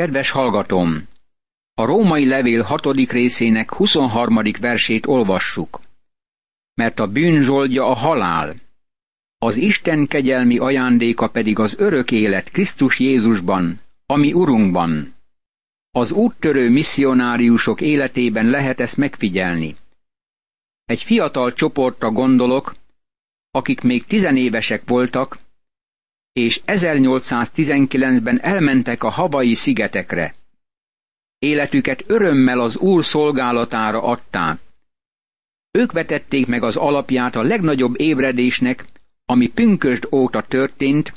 Kedves hallgatom! A római levél hatodik részének 23. versét olvassuk. Mert a bűn zsoldja a halál, az Isten kegyelmi ajándéka pedig az örök élet Krisztus Jézusban, ami Urunkban. Az úttörő misszionáriusok életében lehet ezt megfigyelni. Egy fiatal csoportra gondolok, akik még tizenévesek voltak, és 1819-ben elmentek a havai szigetekre. Életüket örömmel az Úr szolgálatára adták. Ők vetették meg az alapját a legnagyobb ébredésnek, ami pünkösd óta történt,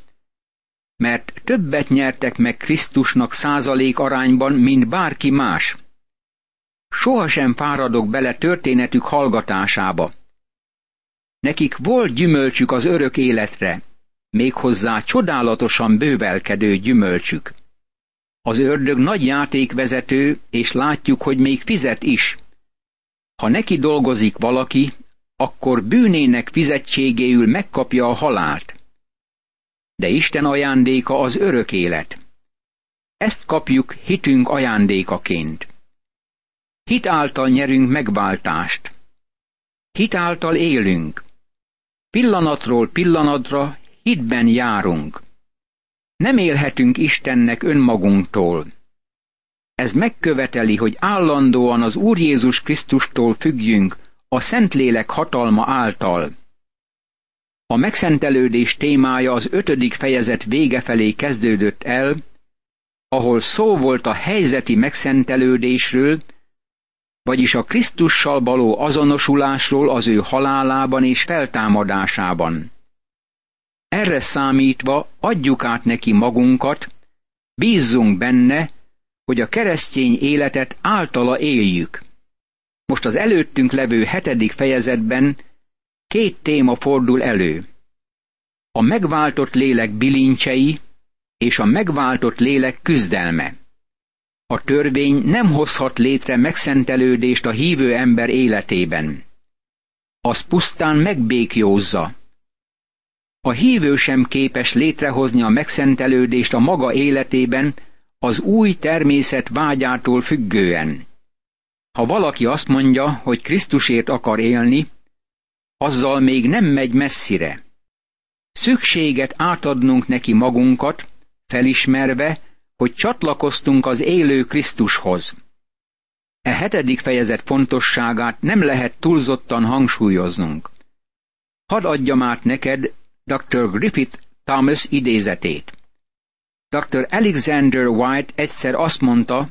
mert többet nyertek meg Krisztusnak százalék arányban, mint bárki más. Sohasem fáradok bele történetük hallgatásába. Nekik volt gyümölcsük az örök életre, méghozzá csodálatosan bővelkedő gyümölcsük. Az ördög nagy játékvezető, és látjuk, hogy még fizet is. Ha neki dolgozik valaki, akkor bűnének fizetségéül megkapja a halált. De Isten ajándéka az örök élet. Ezt kapjuk hitünk ajándékaként. Hit által nyerünk megváltást. Hit által élünk. Pillanatról pillanatra hitben járunk. Nem élhetünk Istennek önmagunktól. Ez megköveteli, hogy állandóan az Úr Jézus Krisztustól függjünk, a Szentlélek hatalma által. A megszentelődés témája az ötödik fejezet vége felé kezdődött el, ahol szó volt a helyzeti megszentelődésről, vagyis a Krisztussal való azonosulásról az ő halálában és feltámadásában. Erre számítva adjuk át neki magunkat, bízzunk benne, hogy a keresztény életet általa éljük. Most az előttünk levő hetedik fejezetben két téma fordul elő. A megváltott lélek bilincsei és a megváltott lélek küzdelme. A törvény nem hozhat létre megszentelődést a hívő ember életében. Az pusztán megbékjózza. A hívő sem képes létrehozni a megszentelődést a maga életében az új természet vágyától függően. Ha valaki azt mondja, hogy Krisztusért akar élni, azzal még nem megy messzire. Szükséget átadnunk neki magunkat, felismerve, hogy csatlakoztunk az élő Krisztushoz. E hetedik fejezet fontosságát nem lehet túlzottan hangsúlyoznunk. Hadd adjam át neked Dr. Griffith Thomas idézetét. Dr. Alexander White egyszer azt mondta,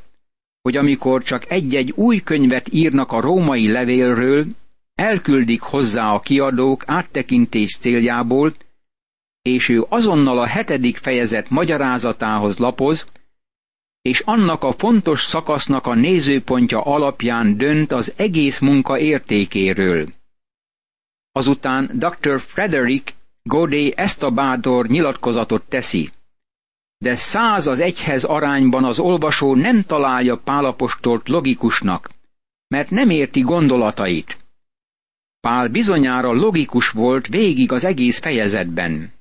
hogy amikor csak egy-egy új könyvet írnak a római levélről, elküldik hozzá a kiadók áttekintés céljából, és ő azonnal a hetedik fejezet magyarázatához lapoz, és annak a fontos szakasznak a nézőpontja alapján dönt az egész munka értékéről. Azután Dr. Frederick Godet ezt a bátor nyilatkozatot teszi de száz az egyhez arányban az olvasó nem találja Pálapostolt logikusnak, mert nem érti gondolatait. Pál bizonyára logikus volt végig az egész fejezetben.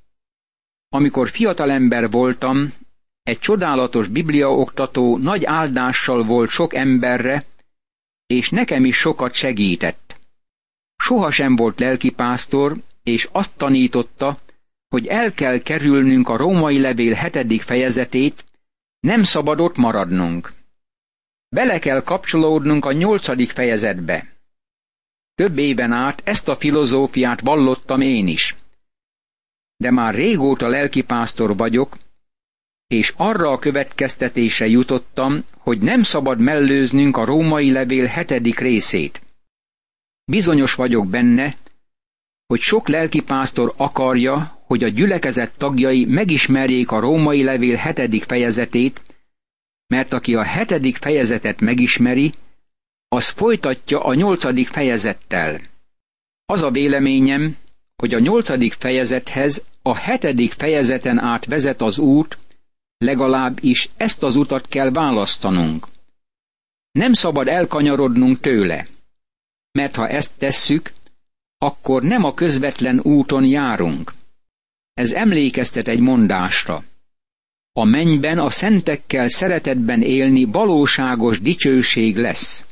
Amikor fiatalember voltam, egy csodálatos bibliaoktató nagy áldással volt sok emberre, és nekem is sokat segített. Sohasem volt lelkipásztor, és azt tanította, hogy el kell kerülnünk a római levél hetedik fejezetét, nem szabad ott maradnunk. Bele kell kapcsolódnunk a nyolcadik fejezetbe. Több éven át ezt a filozófiát vallottam én is. De már régóta lelkipásztor vagyok, és arra a következtetésre jutottam, hogy nem szabad mellőznünk a római levél hetedik részét. Bizonyos vagyok benne, hogy sok lelkipásztor akarja, hogy a gyülekezet tagjai megismerjék a római levél hetedik fejezetét, mert aki a hetedik fejezetet megismeri, az folytatja a nyolcadik fejezettel. Az a véleményem, hogy a nyolcadik fejezethez a hetedik fejezeten át vezet az út, legalábbis ezt az utat kell választanunk. Nem szabad elkanyarodnunk tőle, mert ha ezt tesszük, akkor nem a közvetlen úton járunk. Ez emlékeztet egy mondásra. A mennyben a szentekkel szeretetben élni valóságos dicsőség lesz.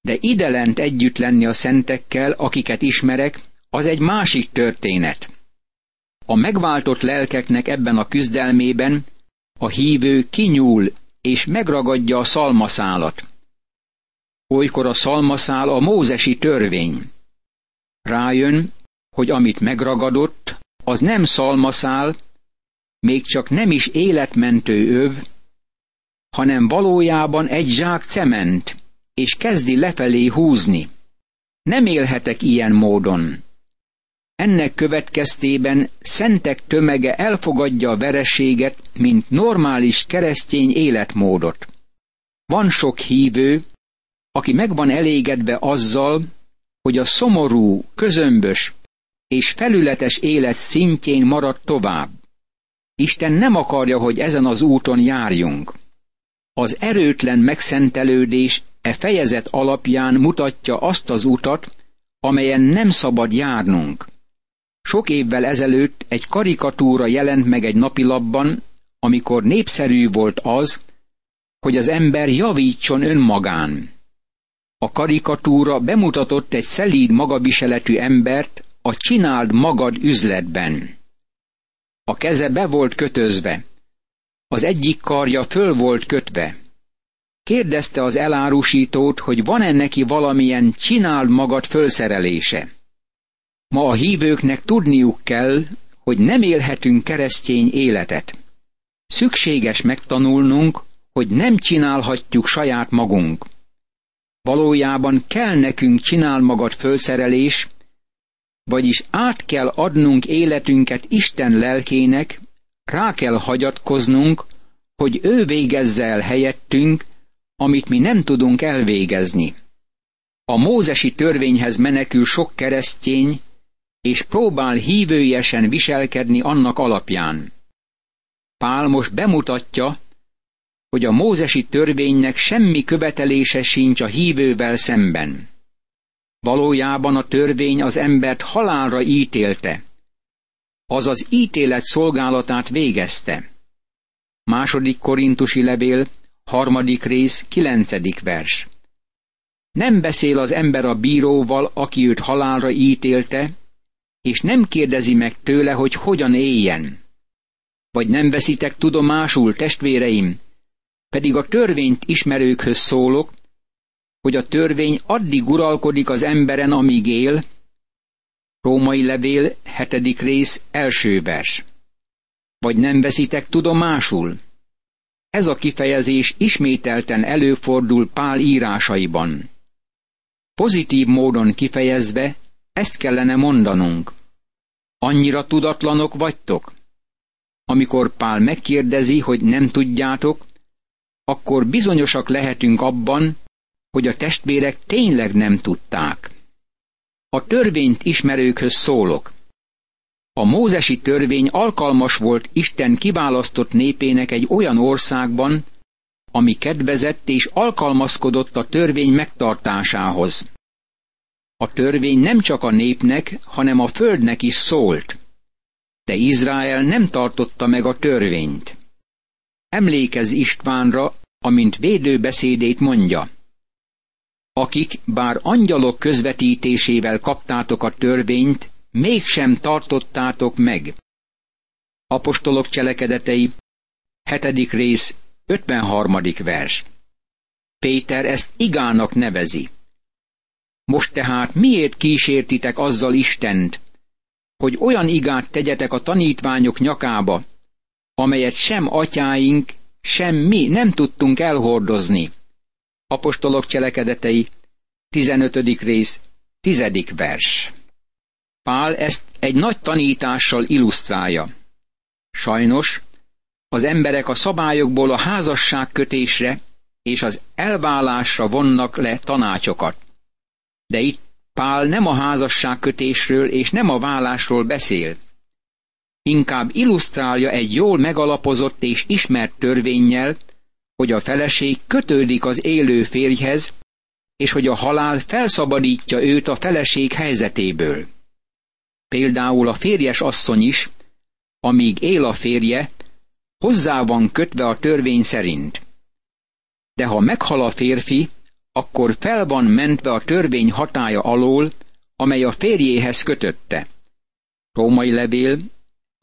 De lent együtt lenni a szentekkel, akiket ismerek, az egy másik történet. A megváltott lelkeknek ebben a küzdelmében a hívő kinyúl és megragadja a szalmaszálat. Olykor a szalmaszál a mózesi törvény. Rájön, hogy amit megragadott, az nem szalmaszál, még csak nem is életmentő öv, hanem valójában egy zsák cement, és kezdi lefelé húzni. Nem élhetek ilyen módon. Ennek következtében szentek tömege elfogadja a vereséget, mint normális keresztény életmódot. Van sok hívő, aki meg van elégedve azzal, hogy a szomorú, közömbös és felületes élet szintjén marad tovább. Isten nem akarja, hogy ezen az úton járjunk. Az erőtlen megszentelődés e fejezet alapján mutatja azt az utat, amelyen nem szabad járnunk. Sok évvel ezelőtt egy karikatúra jelent meg egy napilapban, amikor népszerű volt az, hogy az ember javítson önmagán. A karikatúra bemutatott egy szelíd magaviseletű embert a csináld magad üzletben. A keze be volt kötözve, az egyik karja föl volt kötve. Kérdezte az elárusítót, hogy van-e neki valamilyen csináld magad fölszerelése. Ma a hívőknek tudniuk kell, hogy nem élhetünk keresztény életet. Szükséges megtanulnunk, hogy nem csinálhatjuk saját magunk. Valójában kell nekünk csinál magad fölszerelés, vagyis át kell adnunk életünket Isten lelkének, rá kell hagyatkoznunk, hogy ő végezze el helyettünk, amit mi nem tudunk elvégezni. A mózesi törvényhez menekül sok keresztény, és próbál hívőjesen viselkedni annak alapján. Pál most bemutatja, hogy a mózesi törvénynek semmi követelése sincs a hívővel szemben. Valójában a törvény az embert halálra ítélte. Az az ítélet szolgálatát végezte. Második korintusi levél, harmadik rész, kilencedik vers. Nem beszél az ember a bíróval, aki őt halálra ítélte, és nem kérdezi meg tőle, hogy hogyan éljen. Vagy nem veszitek tudomásul, testvéreim, pedig a törvényt ismerőkhöz szólok, hogy a törvény addig uralkodik az emberen, amíg él. Római levél, hetedik rész, első vers. Vagy nem veszitek tudomásul? Ez a kifejezés ismételten előfordul Pál írásaiban. Pozitív módon kifejezve ezt kellene mondanunk. Annyira tudatlanok vagytok? Amikor Pál megkérdezi, hogy nem tudjátok, akkor bizonyosak lehetünk abban, hogy a testvérek tényleg nem tudták. A törvényt ismerőkhöz szólok. A mózesi törvény alkalmas volt Isten kiválasztott népének egy olyan országban, ami kedvezett és alkalmazkodott a törvény megtartásához. A törvény nem csak a népnek, hanem a földnek is szólt. De Izrael nem tartotta meg a törvényt. Emlékez Istvánra, amint védőbeszédét mondja. Akik bár angyalok közvetítésével kaptátok a törvényt, mégsem tartottátok meg. Apostolok cselekedetei, hetedik rész, 53. vers. Péter ezt igának nevezi. Most tehát miért kísértitek azzal Istent, hogy olyan igát tegyetek a tanítványok nyakába, amelyet sem atyáink, sem mi nem tudtunk elhordozni. Apostolok cselekedetei, 15. rész, 10. vers. Pál ezt egy nagy tanítással illusztrálja. Sajnos az emberek a szabályokból a házasság kötésre és az elválásra vonnak le tanácsokat. De itt Pál nem a házasság kötésről és nem a vállásról beszél. Inkább illusztrálja egy jól megalapozott és ismert törvényjel, hogy a feleség kötődik az élő férjhez, és hogy a halál felszabadítja őt a feleség helyzetéből. Például a férjes asszony is, amíg él a férje, hozzá van kötve a törvény szerint. De ha meghal a férfi, akkor fel van mentve a törvény hatája alól, amely a férjéhez kötötte. Római levél,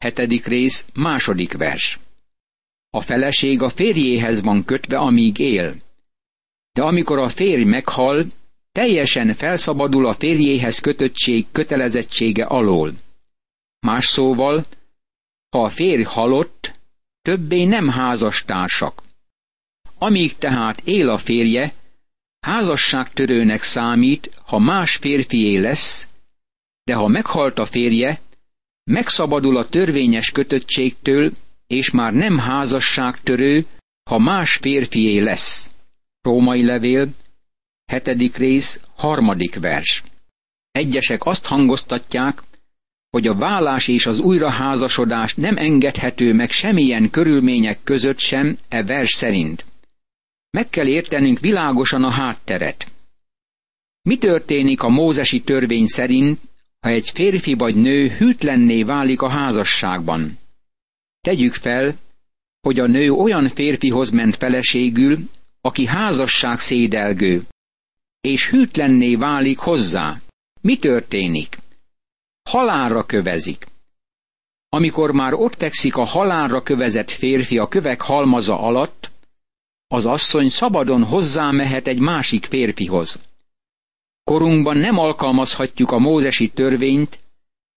hetedik rész, második vers. A feleség a férjéhez van kötve, amíg él. De amikor a férj meghal, teljesen felszabadul a férjéhez kötöttség kötelezettsége alól. Más szóval, ha a férj halott, többé nem házastársak. Amíg tehát él a férje, házasságtörőnek számít, ha más férfié lesz, de ha meghalt a férje, megszabadul a törvényes kötöttségtől, és már nem házasságtörő, ha más férfié lesz. Római levél, hetedik rész, harmadik vers. Egyesek azt hangoztatják, hogy a vállás és az újraházasodás nem engedhető meg semmilyen körülmények között sem e vers szerint. Meg kell értenünk világosan a hátteret. Mi történik a mózesi törvény szerint, ha egy férfi vagy nő hűtlenné válik a házasságban? Tegyük fel, hogy a nő olyan férfihoz ment feleségül, aki házasság szédelgő, és hűtlenné válik hozzá. Mi történik? Halálra kövezik. Amikor már ott fekszik a halálra kövezett férfi a kövek halmaza alatt, az asszony szabadon hozzámehet egy másik férfihoz. Korunkban nem alkalmazhatjuk a mózesi törvényt,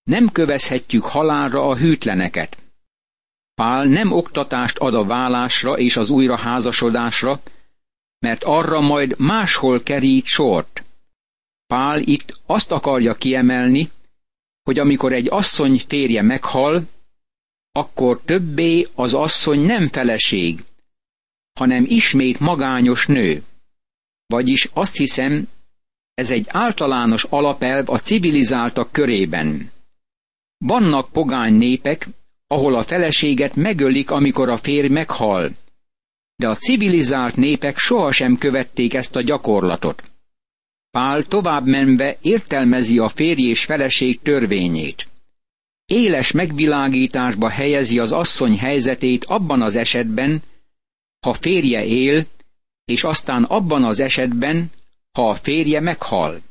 nem kövezhetjük halálra a hűtleneket. Pál nem oktatást ad a vállásra és az újraházasodásra, mert arra majd máshol kerít sort. Pál itt azt akarja kiemelni, hogy amikor egy asszony férje meghal, akkor többé az asszony nem feleség, hanem ismét magányos nő. Vagyis azt hiszem, ez egy általános alapelv a civilizáltak körében. Vannak pogány népek, ahol a feleséget megölik, amikor a férj meghal, de a civilizált népek sohasem követték ezt a gyakorlatot. Pál tovább menve értelmezi a férj és feleség törvényét. Éles megvilágításba helyezi az asszony helyzetét abban az esetben, ha férje él, és aztán abban az esetben, ha a férje meghal.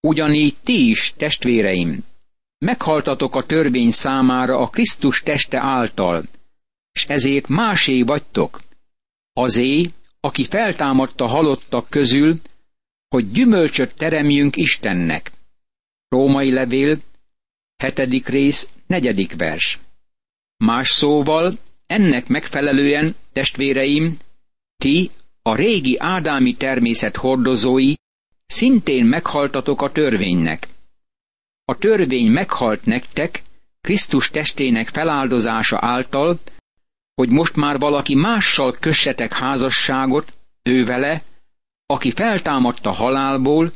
Ugyanígy ti is, testvéreim, meghaltatok a törvény számára a Krisztus teste által, és ezért másé vagytok. Azé, aki feltámadta halottak közül, hogy gyümölcsöt teremjünk Istennek. Római levél, hetedik rész, negyedik vers. Más szóval, ennek megfelelően, testvéreim, ti, a régi ádámi természet hordozói, szintén meghaltatok a törvénynek. A törvény meghalt nektek, Krisztus testének feláldozása által, hogy most már valaki mással kössetek házasságot, ő vele, aki feltámadta halálból,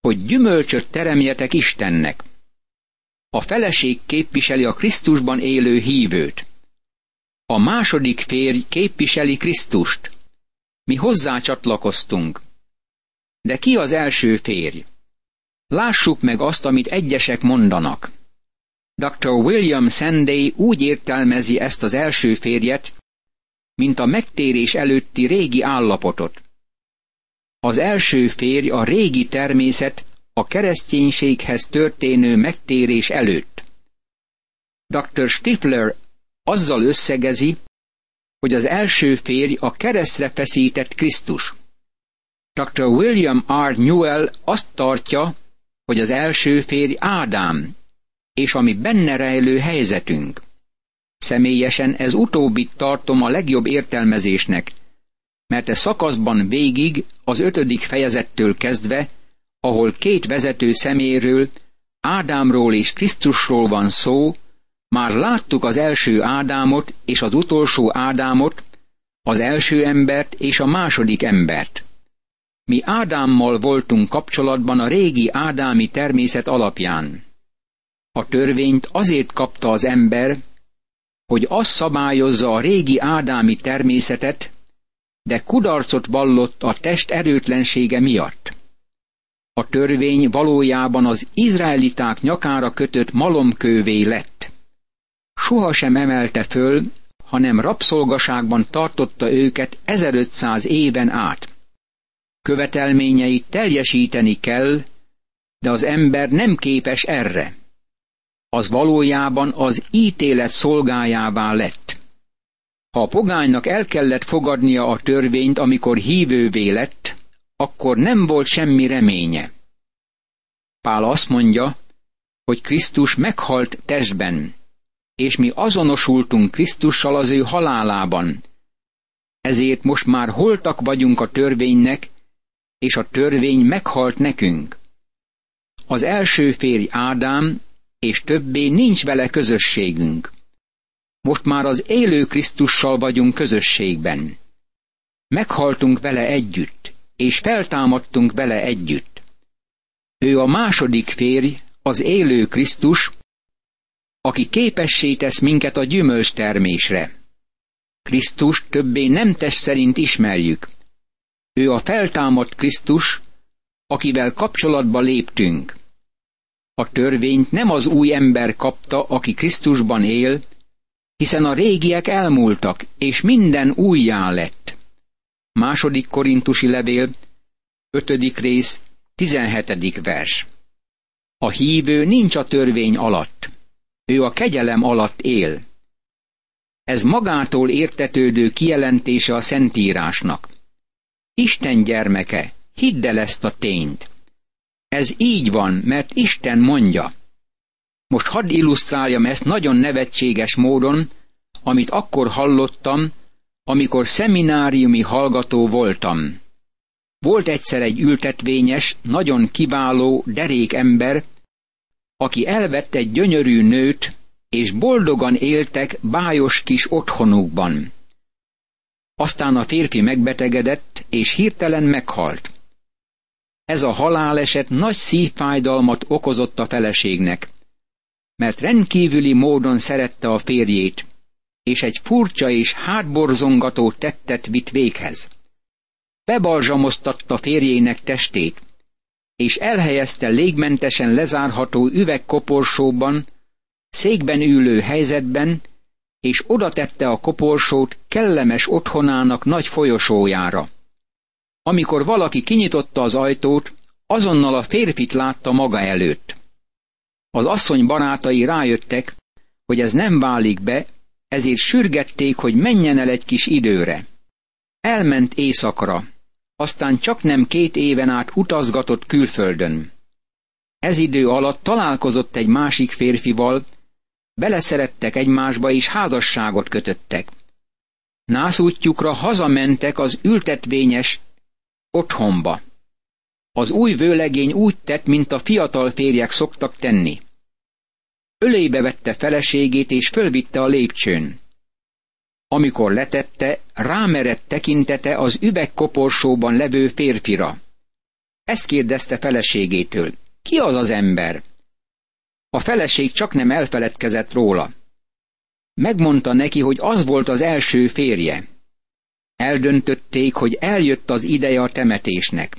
hogy gyümölcsöt teremjetek Istennek. A feleség képviseli a Krisztusban élő hívőt. A második férj képviseli Krisztust. Mi hozzá csatlakoztunk. De ki az első férj? Lássuk meg azt, amit egyesek mondanak. Dr. William Sanday úgy értelmezi ezt az első férjet, mint a megtérés előtti régi állapotot. Az első férj a régi természet a kereszténységhez történő megtérés előtt. Dr. Stifler azzal összegezi, hogy az első férj a keresztre feszített Krisztus. Dr. William R. Newell azt tartja, hogy az első férj Ádám, és ami benne rejlő helyzetünk. Személyesen ez utóbbit tartom a legjobb értelmezésnek, mert e szakaszban végig az ötödik fejezettől kezdve, ahol két vezető szeméről, Ádámról és Krisztusról van szó, már láttuk az első Ádámot és az utolsó Ádámot, az első embert és a második embert. Mi Ádámmal voltunk kapcsolatban a régi ádámi természet alapján. A törvényt azért kapta az ember, hogy az szabályozza a régi ádámi természetet, de kudarcot vallott a test erőtlensége miatt. A törvény valójában az izraeliták nyakára kötött malomkővé lett. Soha sem emelte föl, hanem rabszolgaságban tartotta őket 1500 éven át. Követelményeit teljesíteni kell, de az ember nem képes erre. Az valójában az ítélet szolgájává lett. Ha a pogánynak el kellett fogadnia a törvényt, amikor hívővé lett, akkor nem volt semmi reménye. Pál azt mondja, hogy Krisztus meghalt testben, és mi azonosultunk Krisztussal az ő halálában. Ezért most már holtak vagyunk a törvénynek, és a törvény meghalt nekünk. Az első férj Ádám, és többé nincs vele közösségünk. Most már az élő Krisztussal vagyunk közösségben. Meghaltunk vele együtt, és feltámadtunk vele együtt. Ő a második férj, az élő Krisztus, aki képessé tesz minket a gyümölcs termésre. Krisztus többé nem test szerint ismerjük. Ő a feltámadt Krisztus, akivel kapcsolatba léptünk. A törvényt nem az új ember kapta, aki Krisztusban él, hiszen a régiek elmúltak, és minden újjá lett. Második korintusi levél, ötödik rész, tizenhetedik vers. A hívő nincs a törvény alatt. Ő a kegyelem alatt él. Ez magától értetődő kijelentése a Szentírásnak. Isten gyermeke, hidd el ezt a tényt. Ez így van, mert Isten mondja. Most hadd illusztráljam ezt nagyon nevetséges módon, amit akkor hallottam, amikor szemináriumi hallgató voltam. Volt egyszer egy ültetvényes, nagyon kiváló, derék ember, aki elvette egy gyönyörű nőt, és boldogan éltek bájos kis otthonukban. Aztán a férfi megbetegedett, és hirtelen meghalt. Ez a haláleset nagy szívfájdalmat okozott a feleségnek, mert rendkívüli módon szerette a férjét, és egy furcsa és hátborzongató tettet vitt véghez. Bebalzsamoztatta férjének testét, és elhelyezte légmentesen lezárható üvegkoporsóban, székben ülő helyzetben, és oda tette a koporsót kellemes otthonának nagy folyosójára. Amikor valaki kinyitotta az ajtót, azonnal a férfit látta maga előtt. Az asszony barátai rájöttek, hogy ez nem válik be, ezért sürgették, hogy menjen el egy kis időre. Elment éjszakra, aztán csak nem két éven át utazgatott külföldön. Ez idő alatt találkozott egy másik férfival, beleszerettek egymásba és házasságot kötöttek. Nászútjukra hazamentek az ültetvényes otthonba. Az új vőlegény úgy tett, mint a fiatal férjek szoktak tenni. Ölébe vette feleségét és fölvitte a lépcsőn. Amikor letette, rámerett tekintete az üvegkoporsóban levő férfira. Ezt kérdezte feleségétől. Ki az az ember? A feleség csak nem elfeledkezett róla. Megmondta neki, hogy az volt az első férje. Eldöntötték, hogy eljött az ideje a temetésnek.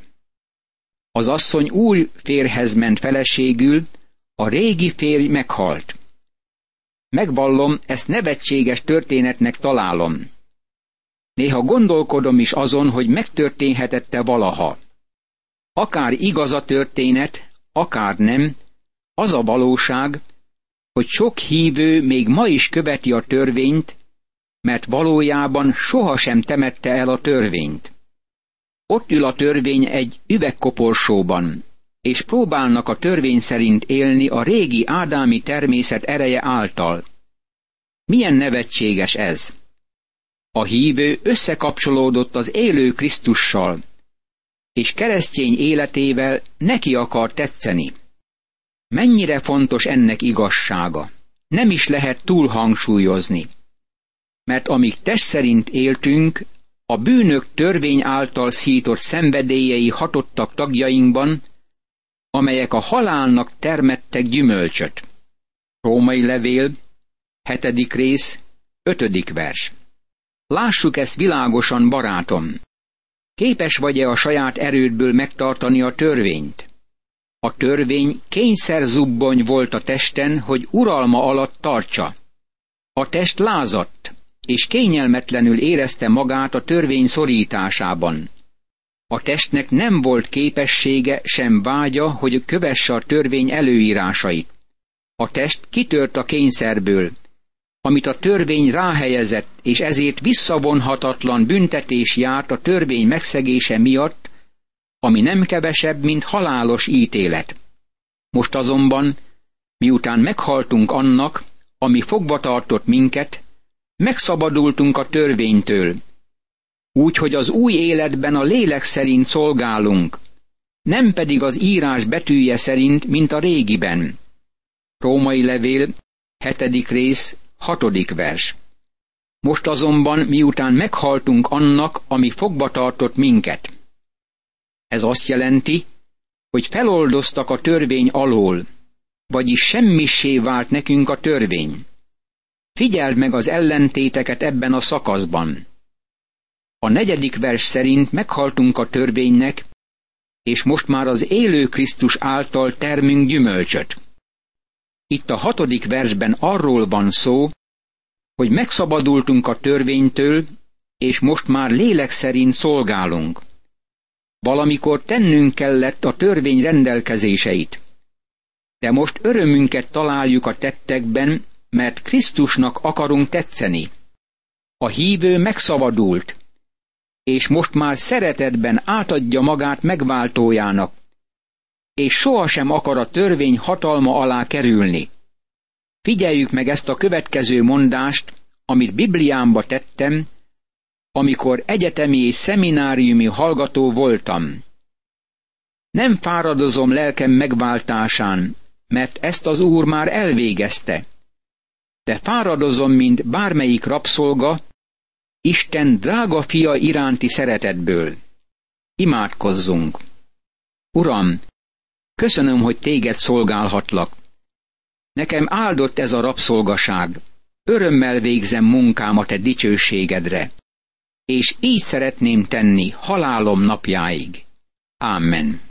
Az asszony új férhez ment feleségül, a régi férj meghalt. Megvallom, ezt nevetséges történetnek találom. Néha gondolkodom is azon, hogy megtörténhetette valaha. Akár igaz a történet, akár nem, az a valóság, hogy sok hívő még ma is követi a törvényt, mert valójában sohasem temette el a törvényt. Ott ül a törvény egy üvegkoporsóban, és próbálnak a törvény szerint élni a régi ádámi természet ereje által. Milyen nevetséges ez! A hívő összekapcsolódott az élő Krisztussal, és keresztény életével neki akar tetszeni. Mennyire fontos ennek igazsága? Nem is lehet túl hangsúlyozni. Mert amíg test szerint éltünk, a bűnök törvény által szított szenvedélyei hatottak tagjainkban, amelyek a halálnak termettek gyümölcsöt. Római levél, hetedik rész, ötödik vers. Lássuk ezt világosan, barátom. Képes vagy-e a saját erődből megtartani a törvényt? A törvény kényszer zubbony volt a testen, hogy uralma alatt tartsa. A test lázadt, és kényelmetlenül érezte magát a törvény szorításában. A testnek nem volt képessége, sem vágya, hogy kövesse a törvény előírásait. A test kitört a kényszerből, amit a törvény ráhelyezett, és ezért visszavonhatatlan büntetés járt a törvény megszegése miatt, ami nem kevesebb, mint halálos ítélet. Most azonban, miután meghaltunk annak, ami fogva tartott minket, megszabadultunk a törvénytől, úgy, hogy az új életben a lélek szerint szolgálunk, nem pedig az írás betűje szerint, mint a régiben. Római levél, hetedik rész, hatodik vers. Most azonban, miután meghaltunk annak, ami fogva tartott minket. Ez azt jelenti, hogy feloldoztak a törvény alól, vagyis semmissé vált nekünk a törvény. Figyeld meg az ellentéteket ebben a szakaszban. A negyedik vers szerint meghaltunk a törvénynek, és most már az élő Krisztus által termünk gyümölcsöt. Itt a hatodik versben arról van szó, hogy megszabadultunk a törvénytől, és most már lélek szerint szolgálunk. Valamikor tennünk kellett a törvény rendelkezéseit. De most örömünket találjuk a tettekben, mert Krisztusnak akarunk tetszeni. A hívő megszabadult, és most már szeretetben átadja magát megváltójának, és sohasem akar a törvény hatalma alá kerülni. Figyeljük meg ezt a következő mondást, amit Bibliámba tettem, amikor egyetemi és szemináriumi hallgató voltam. Nem fáradozom lelkem megváltásán, mert ezt az Úr már elvégezte. De fáradozom, mint bármelyik rabszolga, Isten drága fia iránti szeretetből. Imádkozzunk! Uram, köszönöm, hogy téged szolgálhatlak. Nekem áldott ez a rabszolgaság. Örömmel végzem munkámat a dicsőségedre. És így szeretném tenni halálom napjáig. Amen.